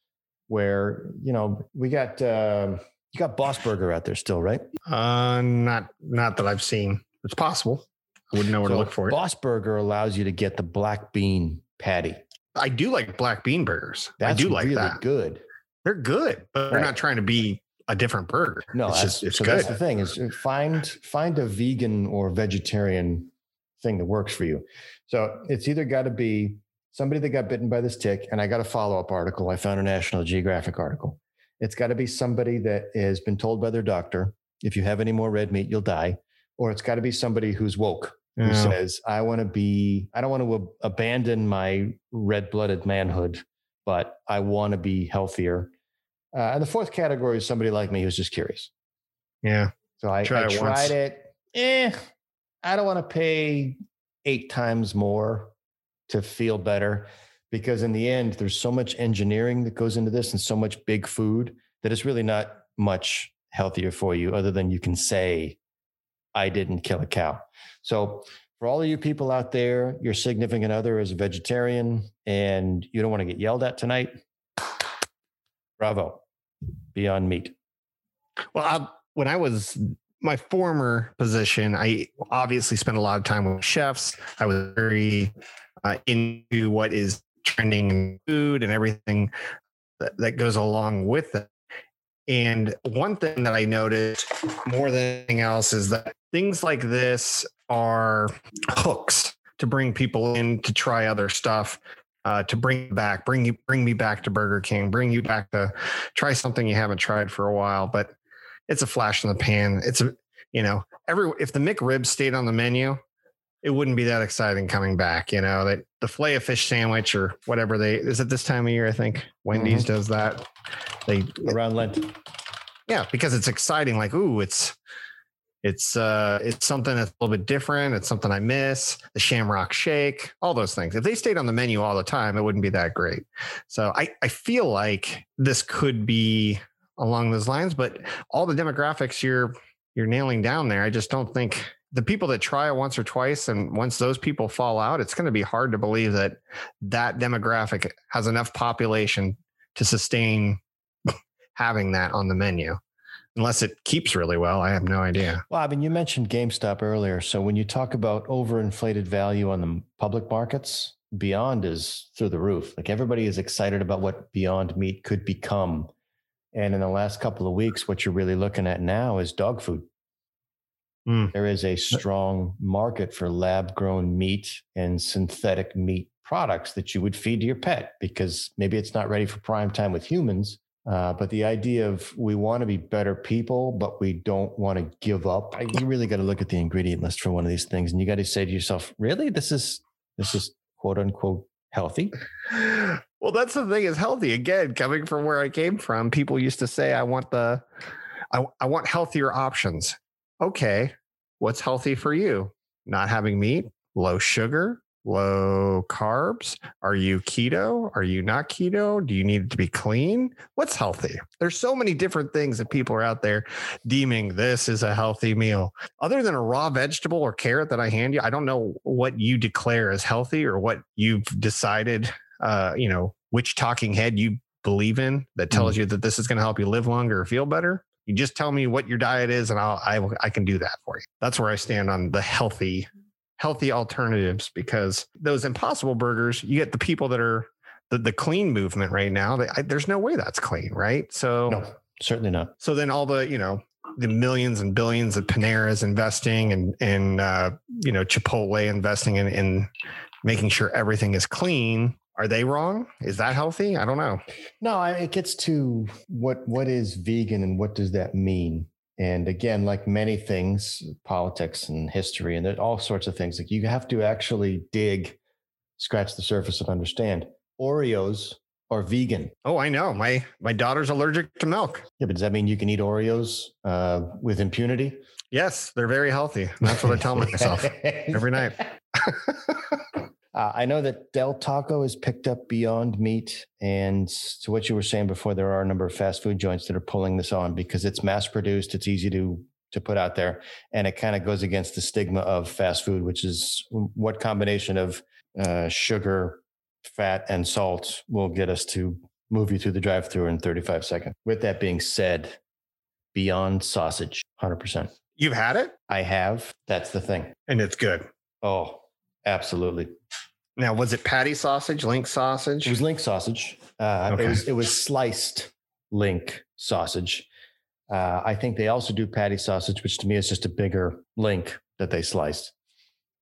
Where, you know, we got, um you got Boss Burger out there still, right? Uh, not not that I've seen. It's possible. I wouldn't know where to look for it. Boss Burger allows you to get the black bean patty. I do like black bean burgers. That's I do like really that. good. They're good, but they're not trying to be a different burger. No, it's that's, just it's so good. that's the thing is uh, find find a vegan or vegetarian thing that works for you. So it's either got to be somebody that got bitten by this tick, and I got a follow up article. I found a National Geographic article. It's got to be somebody that has been told by their doctor, if you have any more red meat, you'll die. Or it's got to be somebody who's woke, who Yeah. says, I want to be, I don't want to ab- abandon my red blooded manhood, but I want to be healthier. Uh, and the fourth category is somebody like me who's just curious. yeah. So I, Try I it tried once. it. Eh, I don't want to pay eight times more to feel better because in the end, there's so much engineering that goes into this and so much big food that it's really not much healthier for you other than you can say, I didn't kill a cow. So for all of you people out there, your significant other is a vegetarian and you don't want to get yelled at tonight. Bravo. Beyond meat. Well, I, when I was my former position, I obviously spent a lot of time with chefs. I was very uh, into what is trending in food and everything that, that goes along with it. And one thing that I noticed more than anything else is that things like this are hooks to bring people in to try other stuff, uh, to bring back, bring you, bring me back to Burger King, bring you back to try something you haven't tried for a while. But it's a flash in the pan. It's a, you know, every if the McRib stayed on the menu, it wouldn't be that exciting coming back. You know, that the fillet of fish sandwich or whatever they is at this time of year. I think Wendy's does that. They Around Lent. yeah, because it's exciting. Like, ooh, it's it's uh it's something that's a little bit different. It's something I miss. The Shamrock Shake, all those things. If they stayed on the menu all the time, it wouldn't be that great. So I I feel like this could be along those lines, but all the demographics you're you're nailing down there, I just don't think the people that try it once or twice and once those people fall out, it's going to be hard to believe that that demographic has enough population to sustain having that on the menu unless it keeps really well. I have no idea. Well, I mean, you mentioned GameStop earlier. So when you talk about overinflated value on the public markets, Beyond is through the roof. Like everybody is excited about what Beyond Meat could become. And in the last couple of weeks, what you're really looking at now is dog food. Mm. There is a strong market for lab grown meat and synthetic meat products that you would feed to your pet because maybe it's not ready for prime time with humans. Uh, but the idea of we want to be better people, but we don't want to give up. I- You really got to look at the ingredient list for one of these things, and you got to say to yourself, "Really, this is this is quote unquote healthy." Well, that's the thing is healthy. Again, coming from where I came from, people used to say, I want the, I, I want healthier options. Okay. What's healthy for you? Not having meat, low sugar, low carbs? Are you keto? Are you not keto? Do you need it to be clean? What's healthy? There's so many different things that people are out there deeming this is a healthy meal. Other than a raw vegetable or carrot that I hand you, I don't know what you declare as healthy or what you've decided, uh, you know, which talking head you believe in that tells mm. you that this is going to help you live longer or feel better. You just tell me what your diet is, and I'll I, I can do that for you. That's where I stand on the healthy healthy alternatives because those impossible burgers, you get the people that are the, the clean movement right now. They, I, there's no way that's clean, right? So no, certainly not. So then all the you know the millions and billions of Panera's investing and and uh, you know Chipotle investing in, in making sure everything is clean. Are they wrong? Is that healthy? I don't know. No, it gets to what what is vegan and what does that mean? And again, like many things, politics and history, and all sorts of things, like you have to actually dig, scratch the surface and understand. Oreos are vegan. Oh, I know. My my daughter's allergic to milk. Yeah, but does that mean you can eat Oreos uh, with impunity? Yes, they're very healthy. That's what I tell myself every night. Uh, I know that Del Taco has picked up Beyond Meat. And to what you were saying before, there are a number of fast food joints that are pulling this on because it's mass produced, it's easy to to put out there, and it kind of goes against the stigma of fast food, which is what combination of uh, sugar, fat, and salt will get us to move you through the drive-through in 35 seconds. With that being said, Beyond Sausage, 100%. You've had it? I have. That's the thing. And it's good. Oh, absolutely. Now, was it patty sausage, link sausage? It was link sausage. Uh, okay. It was it was sliced link sausage. Uh, I think they also do patty sausage, which to me is just a bigger link that they sliced.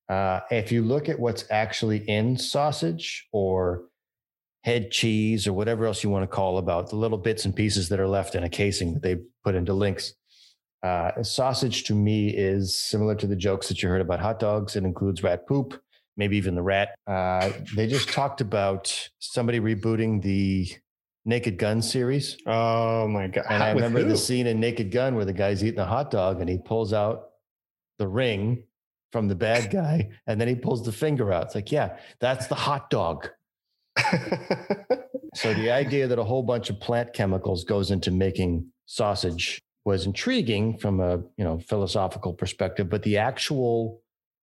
Uh, if you look at what's actually in sausage or head cheese or whatever else you want to call about the little bits and pieces that are left in a casing that they put into links, uh, sausage to me is similar to the jokes that you heard about hot dogs. It includes rat poop maybe even the rat. Uh, they just talked about somebody rebooting the Naked Gun series. Oh my god! And I remember who? the scene in Naked Gun where the guy's eating a hot dog and he pulls out the ring from the bad guy, and then he pulls the finger out. It's like, yeah, that's the hot dog. so the idea that a whole bunch of plant chemicals goes into making sausage was intriguing from a you know philosophical perspective, but the actual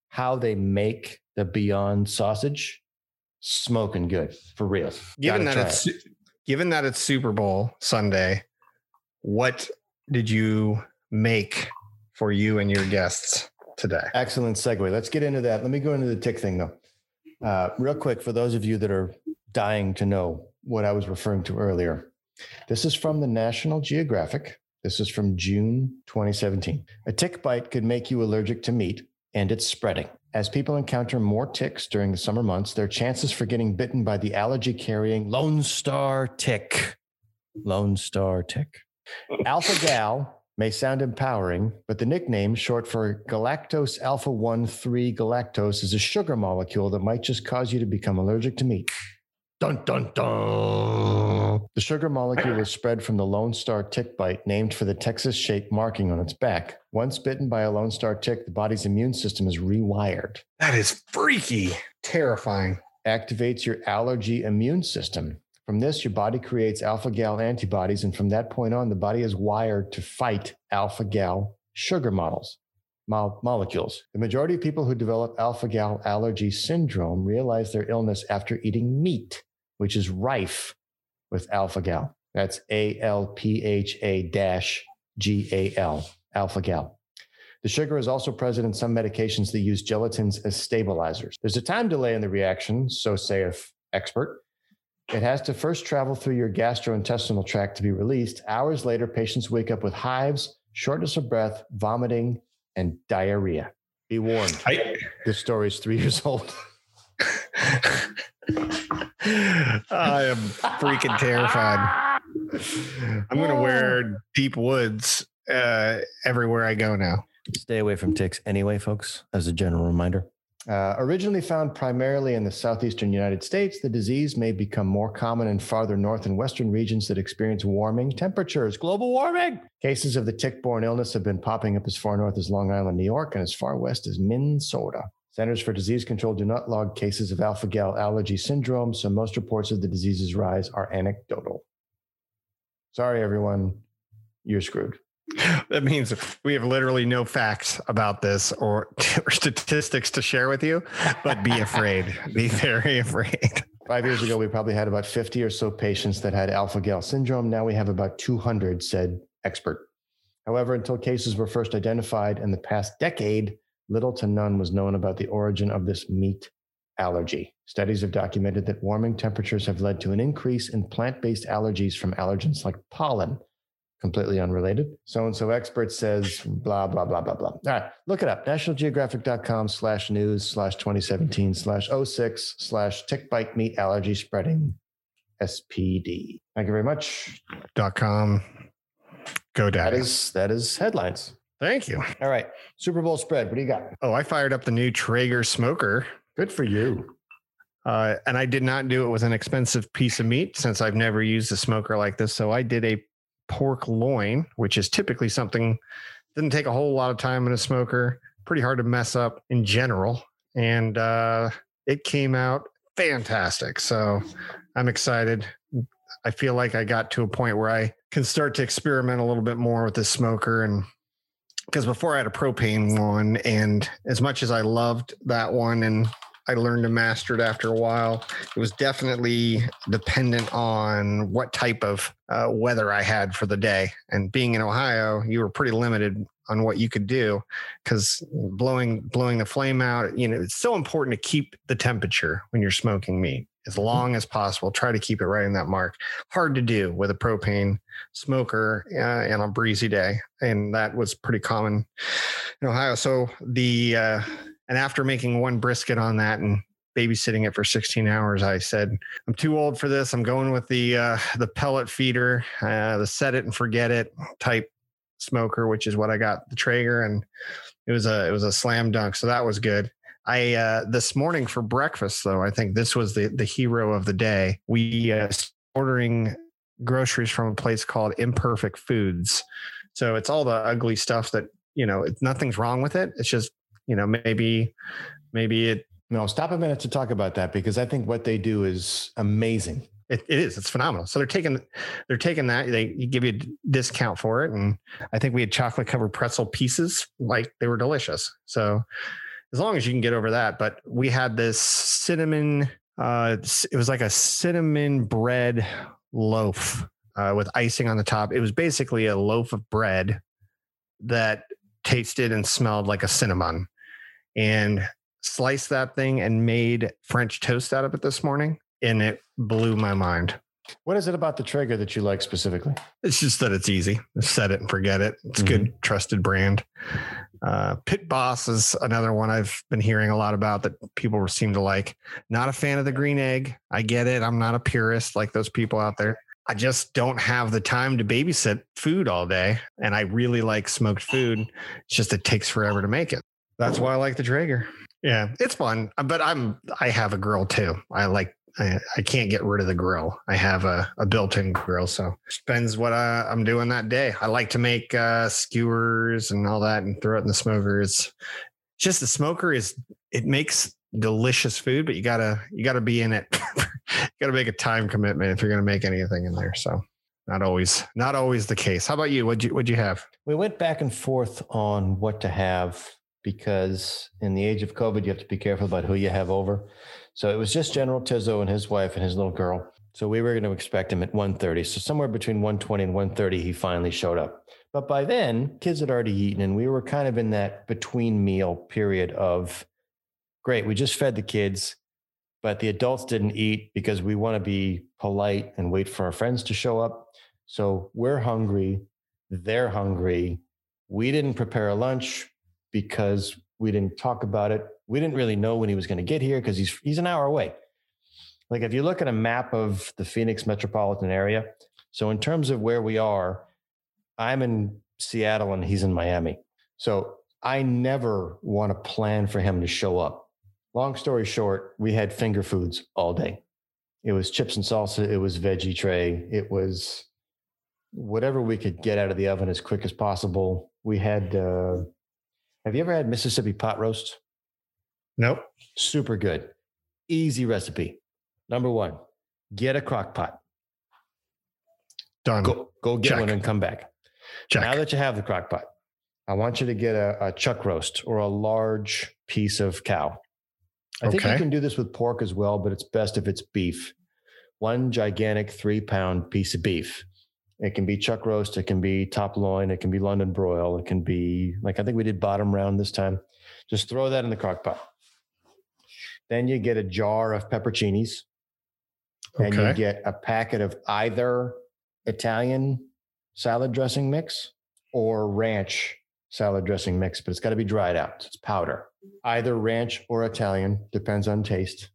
how they make the Beyond sausage, smoking good for real. Given Gotta that it's it. given that it's Super Bowl Sunday, what did you make for you and your guests today? Excellent segue. Let's get into that. Let me go into the tick thing though. Uh, real quick, for those of you that are dying to know what I was referring to earlier, this is from the National Geographic. This is from June 2017. A tick bite could make you allergic to meat, and it's spreading. As people encounter more ticks during the summer months, their chances for getting bitten by the allergy carrying Lone Star tick. Lone Star tick. Alpha gal may sound empowering, but the nickname, short for galactose alpha 1 3 galactose, is a sugar molecule that might just cause you to become allergic to meat. Dun dun dun. The sugar molecule is spread from the Lone Star tick bite, named for the Texas shaped marking on its back. Once bitten by a Lone Star tick, the body's immune system is rewired. That is freaky, terrifying. Activates your allergy immune system. From this, your body creates alpha gal antibodies, and from that point on, the body is wired to fight alpha gal sugar models mo- molecules. The majority of people who develop alpha gal allergy syndrome realize their illness after eating meat, which is rife with alpha gal. That's A L P H A dash G A L, alpha gal. The sugar is also present in some medications that use gelatins as stabilizers. There's a time delay in the reaction, so say saith expert. It has to first travel through your gastrointestinal tract to be released. Hours later, patients wake up with hives, shortness of breath, vomiting, and diarrhea. Be warned. I, this story is three years old. I am freaking terrified. I'm going to wear deep woods uh, everywhere I go now. Stay away from ticks anyway, folks, as a general reminder. Uh, originally found primarily in the southeastern United States, the disease may become more common in farther north and western regions that experience warming temperatures. Global warming! Cases of the tick borne illness have been popping up as far north as Long Island, New York, and as far west as Minnesota. Centers for Disease Control do not log cases of alpha gal allergy syndrome, so most reports of the disease's rise are anecdotal. Sorry, everyone, you're screwed. That means we have literally no facts about this or, or statistics to share with you, but be afraid. be very afraid. Five years ago, we probably had about 50 or so patients that had alpha gal syndrome. Now we have about 200, said expert. However, until cases were first identified in the past decade, little to none was known about the origin of this meat allergy. Studies have documented that warming temperatures have led to an increase in plant based allergies from allergens like pollen. Completely unrelated. So and so expert says blah, blah, blah, blah, blah. All right, look it up. NationalGeographic.com slash news slash 2017 slash 06 slash tick bite meat allergy spreading SPD. Thank you very much. Dot com. Go That daddy. is that is headlines. Thank you. All right. Super Bowl spread. What do you got? Oh, I fired up the new Traeger smoker. Good for you. Uh, and I did not do it with an expensive piece of meat since I've never used a smoker like this. So I did a pork loin, which is typically something didn't take a whole lot of time in a smoker, pretty hard to mess up in general. And uh, it came out fantastic. So I'm excited. I feel like I got to a point where I can start to experiment a little bit more with this smoker and because before I had a propane one, and as much as I loved that one and I learned to master it after a while. It was definitely dependent on what type of uh, weather I had for the day. And being in Ohio, you were pretty limited on what you could do because blowing blowing the flame out. You know, it's so important to keep the temperature when you're smoking meat as long as possible. Try to keep it right in that mark. Hard to do with a propane smoker uh, on a breezy day, and that was pretty common in Ohio. So the uh, and after making one brisket on that and babysitting it for 16 hours, I said, I'm too old for this. I'm going with the uh, the pellet feeder, uh, the set it and forget it type smoker, which is what I got the Traeger, and it was a it was a slam dunk. So that was good. I uh, this morning for breakfast though, I think this was the the hero of the day. We uh, ordering groceries from a place called Imperfect Foods. So it's all the ugly stuff that you know. It's nothing's wrong with it. It's just you know maybe maybe it No, stop a minute to talk about that because I think what they do is amazing. It, it is. It's phenomenal. So they're taking, they're taking that. They give you a discount for it, and I think we had chocolate covered pretzel pieces. Like they were delicious. So as long as you can get over that, but we had this cinnamon. Uh, it was like a cinnamon bread loaf uh, with icing on the top. It was basically a loaf of bread that tasted and smelled like a cinnamon, and sliced that thing and made French toast out of it this morning, and it blew my mind. What is it about the Traeger that you like specifically? It's just that it's easy. Set it and forget it. It's good, trusted brand. Uh, Pit Boss is another one I've been hearing a lot about that people seem to like. Not a fan of the green egg. I get it. I'm not a purist like those people out there. I just don't have the time to babysit food all day. And I really like smoked food. It's just it takes forever to make it. That's why I like the Traeger. Yeah, it's fun. But I'm I have a grill too. I like I, I can't get rid of the grill. I have a, a built-in grill, so it depends what I, I'm doing that day. I like to make uh, skewers and all that, and throw it in the smoker. It's just the smoker is it makes delicious food, but you gotta you gotta be in it. you gotta make a time commitment if you're gonna make anything in there. So not always not always the case. How about you? What'd you what'd you have? We went back and forth on what to have because in the age of COVID, you have to be careful about who you have over. So it was just General Tizzo and his wife and his little girl. So we were going to expect him at 1.30. So somewhere between 1.20 and 1.30, he finally showed up. But by then, kids had already eaten, and we were kind of in that between meal period of, great, we just fed the kids, but the adults didn't eat because we want to be polite and wait for our friends to show up. So we're hungry, they're hungry. We didn't prepare a lunch because we didn't talk about it. We didn't really know when he was going to get here because he's he's an hour away. Like if you look at a map of the Phoenix metropolitan area, so in terms of where we are, I'm in Seattle and he's in Miami. So I never want to plan for him to show up. Long story short, we had finger foods all day. It was chips and salsa, it was veggie tray, it was whatever we could get out of the oven as quick as possible. We had uh, have you ever had Mississippi pot roast? Nope. Super good. Easy recipe. Number one, get a crock pot. Done. Go, go get Check. one and come back. Check. Now that you have the crock pot, I want you to get a, a chuck roast or a large piece of cow. I think you can do this with pork as well, but it's best if it's beef. One gigantic three pound piece of beef. It can be chuck roast, it can be top loin, it can be London broil, it can be like I think we did bottom round this time. Just throw that in the crock pot. Then you get a jar of pepperoncinis and you get a packet of either Italian salad dressing mix or ranch salad dressing mix, but it's got to be dried out. It's powder. Either ranch or Italian, depends on taste.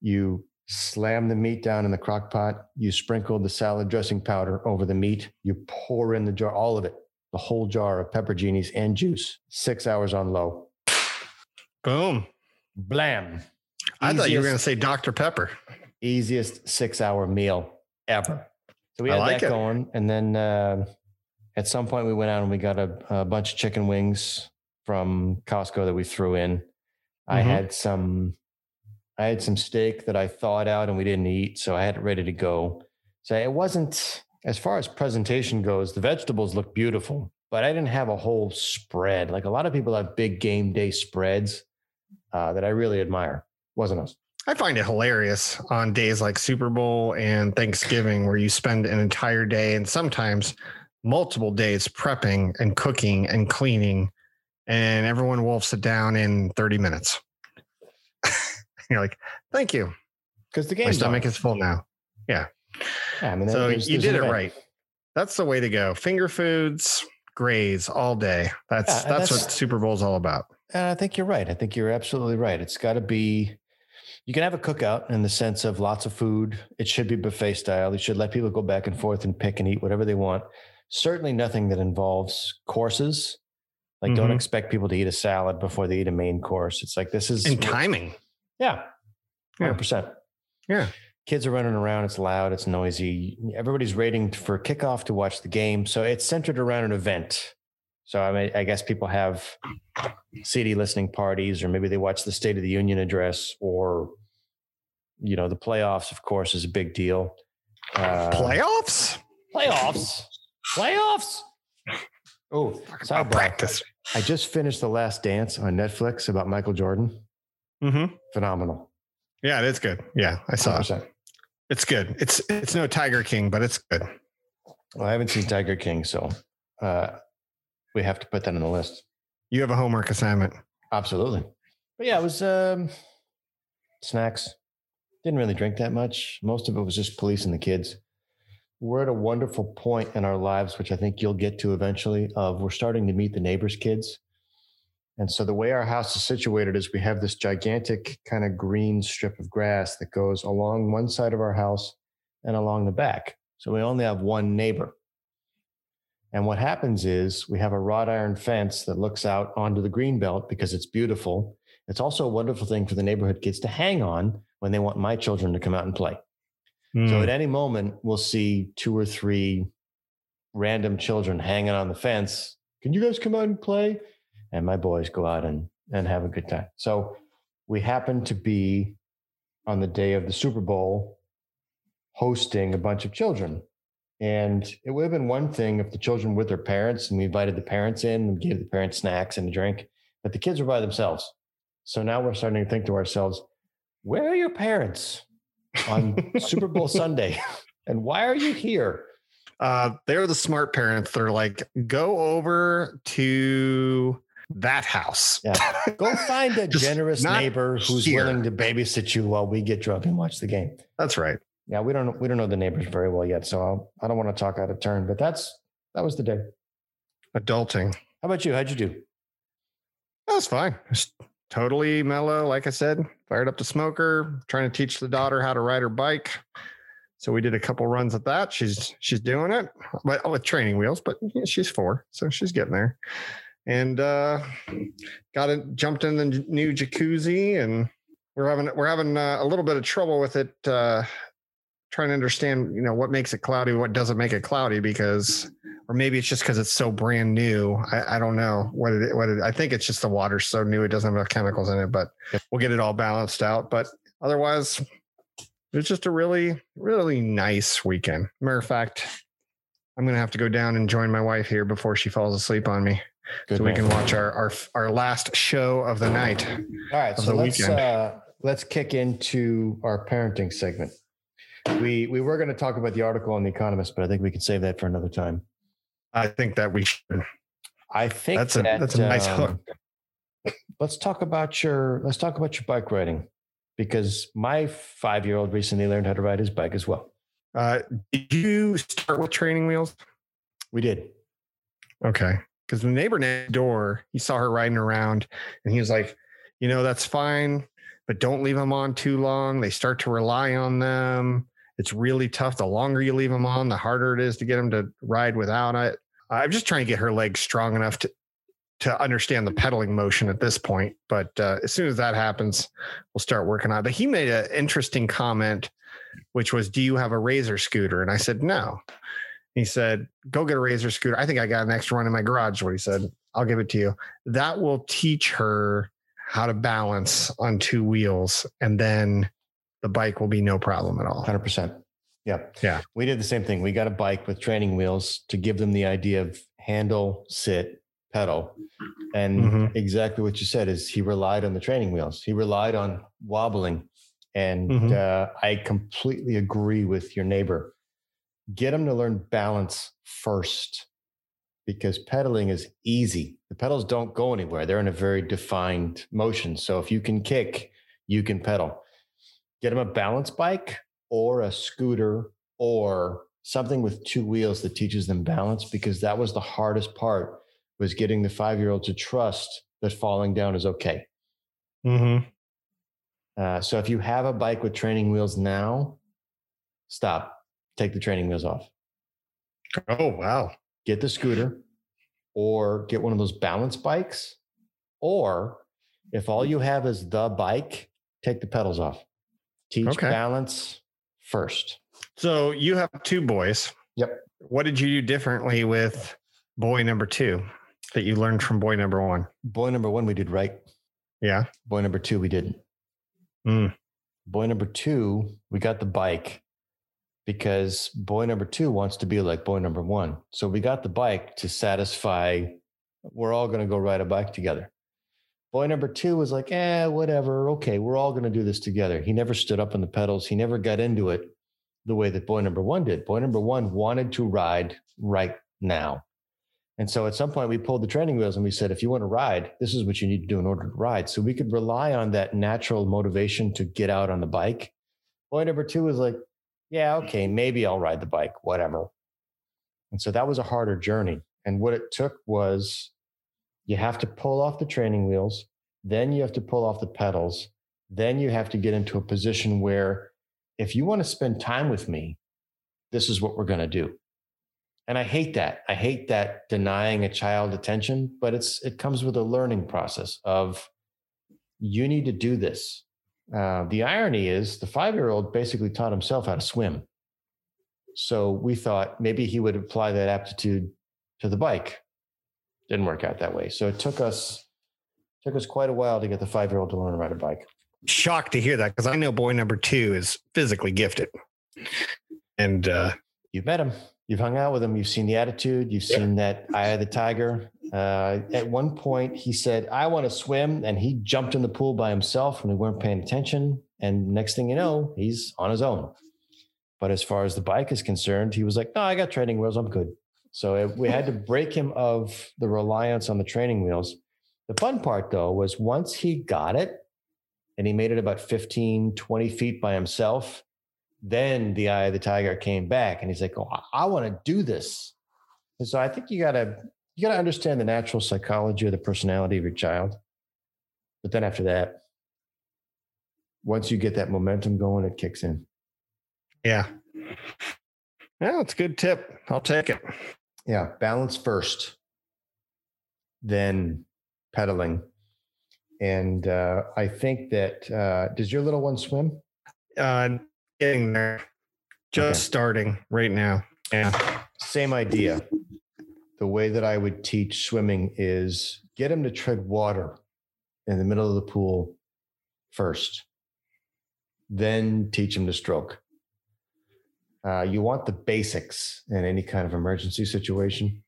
You slam the meat down in the crock pot. You sprinkle the salad dressing powder over the meat. You pour in the jar, all of it, the whole jar of pepperoncinis and juice, six hours on low. Boom. Blam. I thought you were going to say Dr. Pepper. easiest six hour meal ever. So we I had like that it. going. And then uh, at some point we went out and we got a, a bunch of chicken wings from Costco that we threw in. I Mhm. had some I had some steak that I thawed out and we didn't eat. So I had it ready to go. So it wasn't as far as presentation goes, the vegetables look beautiful, but I didn't have a whole spread. Like a lot of people have big game day spreads uh, that I really admire. Wasn't us. I find it hilarious on days like Super Bowl and Thanksgiving where you spend an entire day and sometimes multiple days prepping and cooking and cleaning, and everyone will it down in 30 minutes. You're like, thank you. Because the game My stomach is full now. Yeah, I mean, So there's- you there's did it right. That's the way to go. Finger foods, graze all day. That's Yeah, that's, that's- what Super Bowl's all about. And I think you're right. I think you're absolutely right. It's got to be. You can have a cookout in the sense of lots of food. It should be buffet style. You should let people go back and forth and pick and eat whatever they want. Certainly nothing that involves courses. Like, don't Mhm. expect people to eat a salad before they eat a main course. It's like this is And timing. Yeah. Yeah. 100%. Yeah. Kids are running around. It's loud. It's noisy. Everybody's waiting for kickoff to watch the game. So it's centered around an event. So I mean, I guess people have CD listening parties, or maybe they watch the State of the Union address, or you know, the playoffs. Of course, is a big deal. Uh, Playoffs? playoffs, playoffs. Oh, practice. I just finished The Last Dance on Netflix about Michael Jordan. Mm-hmm. Phenomenal. Yeah, it's good. Yeah, I saw it. 100%. It's good. It's it's no Tiger King, but it's good. Well, I haven't seen Tiger King, so uh, we have to put that on the list. You have a homework assignment. Absolutely. But yeah, it was um, snacks. Didn't really drink that much. Most of it was just policing the kids. We're at a wonderful point in our lives, which I think you'll get to eventually, of we're starting to meet the neighbors' kids. And so the way our house is situated is we have this gigantic kind of green strip of grass that goes along one side of our house and along the back. So we only have one neighbor. And what happens is we have a wrought iron fence that looks out onto the green belt because it's beautiful. It's also a wonderful thing for the neighborhood kids to hang on when they want my children to come out and play. So Mm. at any moment, we'll see two or three random children hanging on the fence. Can you guys come out and play? And my boys go out and, and have a good time. So we happen to be on the day of the Super Bowl hosting a bunch of children. And it would have been one thing if the children were with their parents and we invited the parents in and gave the parents snacks and a drink, but the kids were by themselves. So now we're starting to think to ourselves, where are your parents on Super Bowl Sunday? And why are you here? Uh, they're the smart parents. They're like, go over to that house. Yeah. Go find a generous neighbor who's here. willing to babysit you while we get drunk and watch the game. That's right. Yeah, we don't we don't know the neighbors very well yet, so I'll, I don't want to talk out of turn. But that's that was the day. Adulting. How about you? How'd you do? That was fine. Just totally mellow. Like I said, fired up the smoker, trying to teach the daughter how to ride her bike. So we did a couple runs at that. She's she's doing it, but oh, with training wheels. But she's four, so she's getting there. And uh, got it. Jumped in the new jacuzzi, and we're having we're having uh, a little bit of trouble with it uh, trying to understand, you know, what makes it cloudy, what doesn't make it cloudy, because, or maybe it's just because it's so brand new. I, I don't know what it, what it, I think it's just the water's so new, it doesn't have enough chemicals in it, but we'll get it all balanced out. But otherwise, it's just a really, really nice weekend. Matter of fact, I'm to have to go down and join my wife here before she falls asleep on me. Good so man. we can watch our, our, our last show of the night. All right. So let's, uh, let's kick into our parenting segment. We we were going to talk about the article on the Economist, but I think we can save that for another time. I think that we should. I think that's a that, that's a nice um, hook. Let's talk about your let's talk about your bike riding because my five year old recently learned how to ride his bike as well. Uh, did you start with training wheels? We did. Okay, because the neighbor next door, he saw her riding around, and he was like, "You know, that's fine, but don't leave them on too long. They start to rely on them." It's really tough. The longer you leave them on, the harder it is to get them to ride without it. I'm just trying to get her legs strong enough to to understand the pedaling motion at this point. But uh, as soon as that happens, we'll start working on it. But he made an interesting comment, which was, "Do you have a razor scooter?" And I said, "No." He said, "Go get a razor scooter." I think I got an extra one in my garage. What he said, "I'll give it to you." That will teach her how to balance on two wheels, and then the bike will be no problem at all. 100%. Yeah. Yeah. We did the same thing. We got a bike with training wheels to give them the idea of handle, sit, pedal. And mm-hmm. exactly what you said is he relied on the training wheels. He relied on wobbling. And mm-hmm. uh, I completely agree with your neighbor. Get them to learn balance first because pedaling is easy. The pedals don't go anywhere. They're in a very defined motion. So if you can kick, you can pedal get them a balance bike or a scooter or something with two wheels that teaches them balance because that was the hardest part was getting the five year old to trust that falling down is okay mm-hmm. uh, so if you have a bike with training wheels now stop take the training wheels off oh wow get the scooter or get one of those balance bikes or if all you have is the bike take the pedals off Teach okay. balance first. So you have two boys. Yep. What did you do differently with boy number two that you learned from boy number one? Boy number one, we did right. Yeah. Boy number two, we didn't. Mm. Boy number two, we got the bike because boy number two wants to be like boy number one. So we got the bike to satisfy, we're all going to go ride a bike together. Boy number two was like, eh, whatever. Okay, we're all going to do this together. He never stood up on the pedals. He never got into it the way that boy number one did. Boy number one wanted to ride right now. And so at some point we pulled the training wheels and we said, if you want to ride, this is what you need to do in order to ride. So we could rely on that natural motivation to get out on the bike. Boy number two was like, yeah, okay, maybe I'll ride the bike, whatever. And so that was a harder journey. And what it took was you have to pull off the training wheels, then you have to pull off the pedals, then you have to get into a position where if you want to spend time with me, this is what we're going to do. And I hate that. I hate that denying a child attention, but it's it comes with a learning process of you need to do this. Uh, the irony is the five year old basically taught himself how to swim. So we thought maybe he would apply that aptitude to the bike didn't work out that way. So it took us took us quite a while to get the five year old to learn to ride a bike. Shocked to hear that because I know boy number two is physically gifted, and uh, you've met him, you've hung out with him, you've seen the attitude, you've yeah. seen that eye of the tiger. Uh, at one point, he said, "I want to swim," and he jumped in the pool by himself when we weren't paying attention. And next thing you know, he's on his own. But as far as the bike is concerned, he was like, "No, I got training wheels. I'm good." So it, we had to break him of the reliance on the training wheels. The fun part, though, was once he got it and he made it about 15, 20 feet by himself, then the eye of the tiger came back and he's like, Oh, I, I want to do this. And so I think you gotta you gotta understand the natural psychology of the personality of your child. But then after that, once you get that momentum going, it kicks in. Yeah. Yeah, it's a good tip. I'll take it. Yeah, balance first, then pedaling. And uh, I think that uh, does your little one swim? Uh, getting there. Just Okay. starting right now. Yeah. Same idea. The way that I would teach swimming is get him to tread water in the middle of the pool first, then teach him to stroke. Uh, you want the basics in any kind of emergency situation.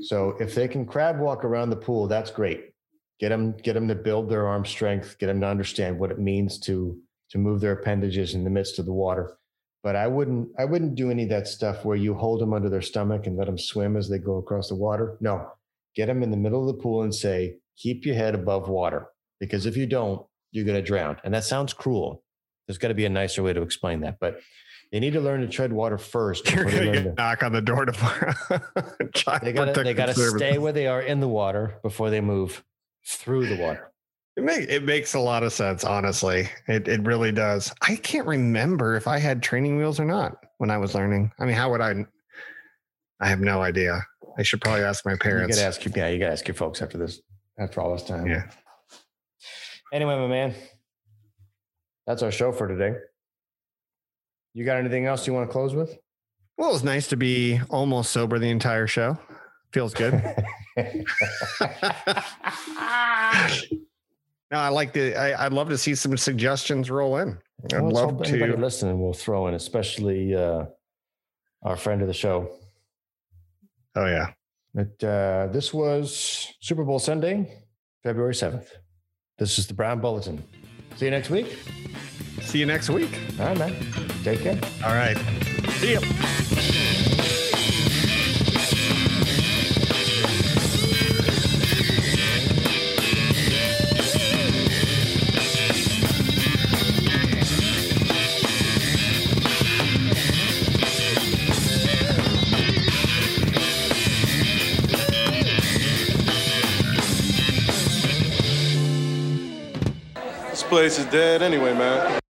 So if they can crab walk around the pool, that's great. Get them, get them to build their arm strength. Get them to understand what it means to to move their appendages in the midst of the water but I wouldn't I wouldn't do any of that stuff where you hold them under their stomach and let them swim as they go across the water. No, get them in the middle of the pool and say, keep your head above water because if you don't, you're going to drown. And that sounds cruel. There's got to be a nicer way to explain that, but they need to learn to tread water first. You're gonna get to- knock on the door tomorrow. Child they got to they got to stay where they are in the water before they move through the water. It, make, it makes a lot of sense, honestly. It it really does. I can't remember if I had training wheels or not when I was learning. I mean, how would I? I have no idea. I should probably ask my parents. You parents. got to ask your yeah, you got to ask your folks after this after all this time. Yeah. Anyway, my man, that's our show for today. You got anything else you want to close with? Well, it's nice to be almost sober the entire show. Feels good. no, I like to. I, I'd love to see some suggestions roll in. I'd Well, love to. anybody to. listening will throw in, especially uh, our friend of the show. Oh yeah. But uh, this was Super Bowl Sunday, February seventh. This is the Brown Bulletin. See you next week. See you next week. All right, man. Take care. All right. See you. Place is dead anyway, man.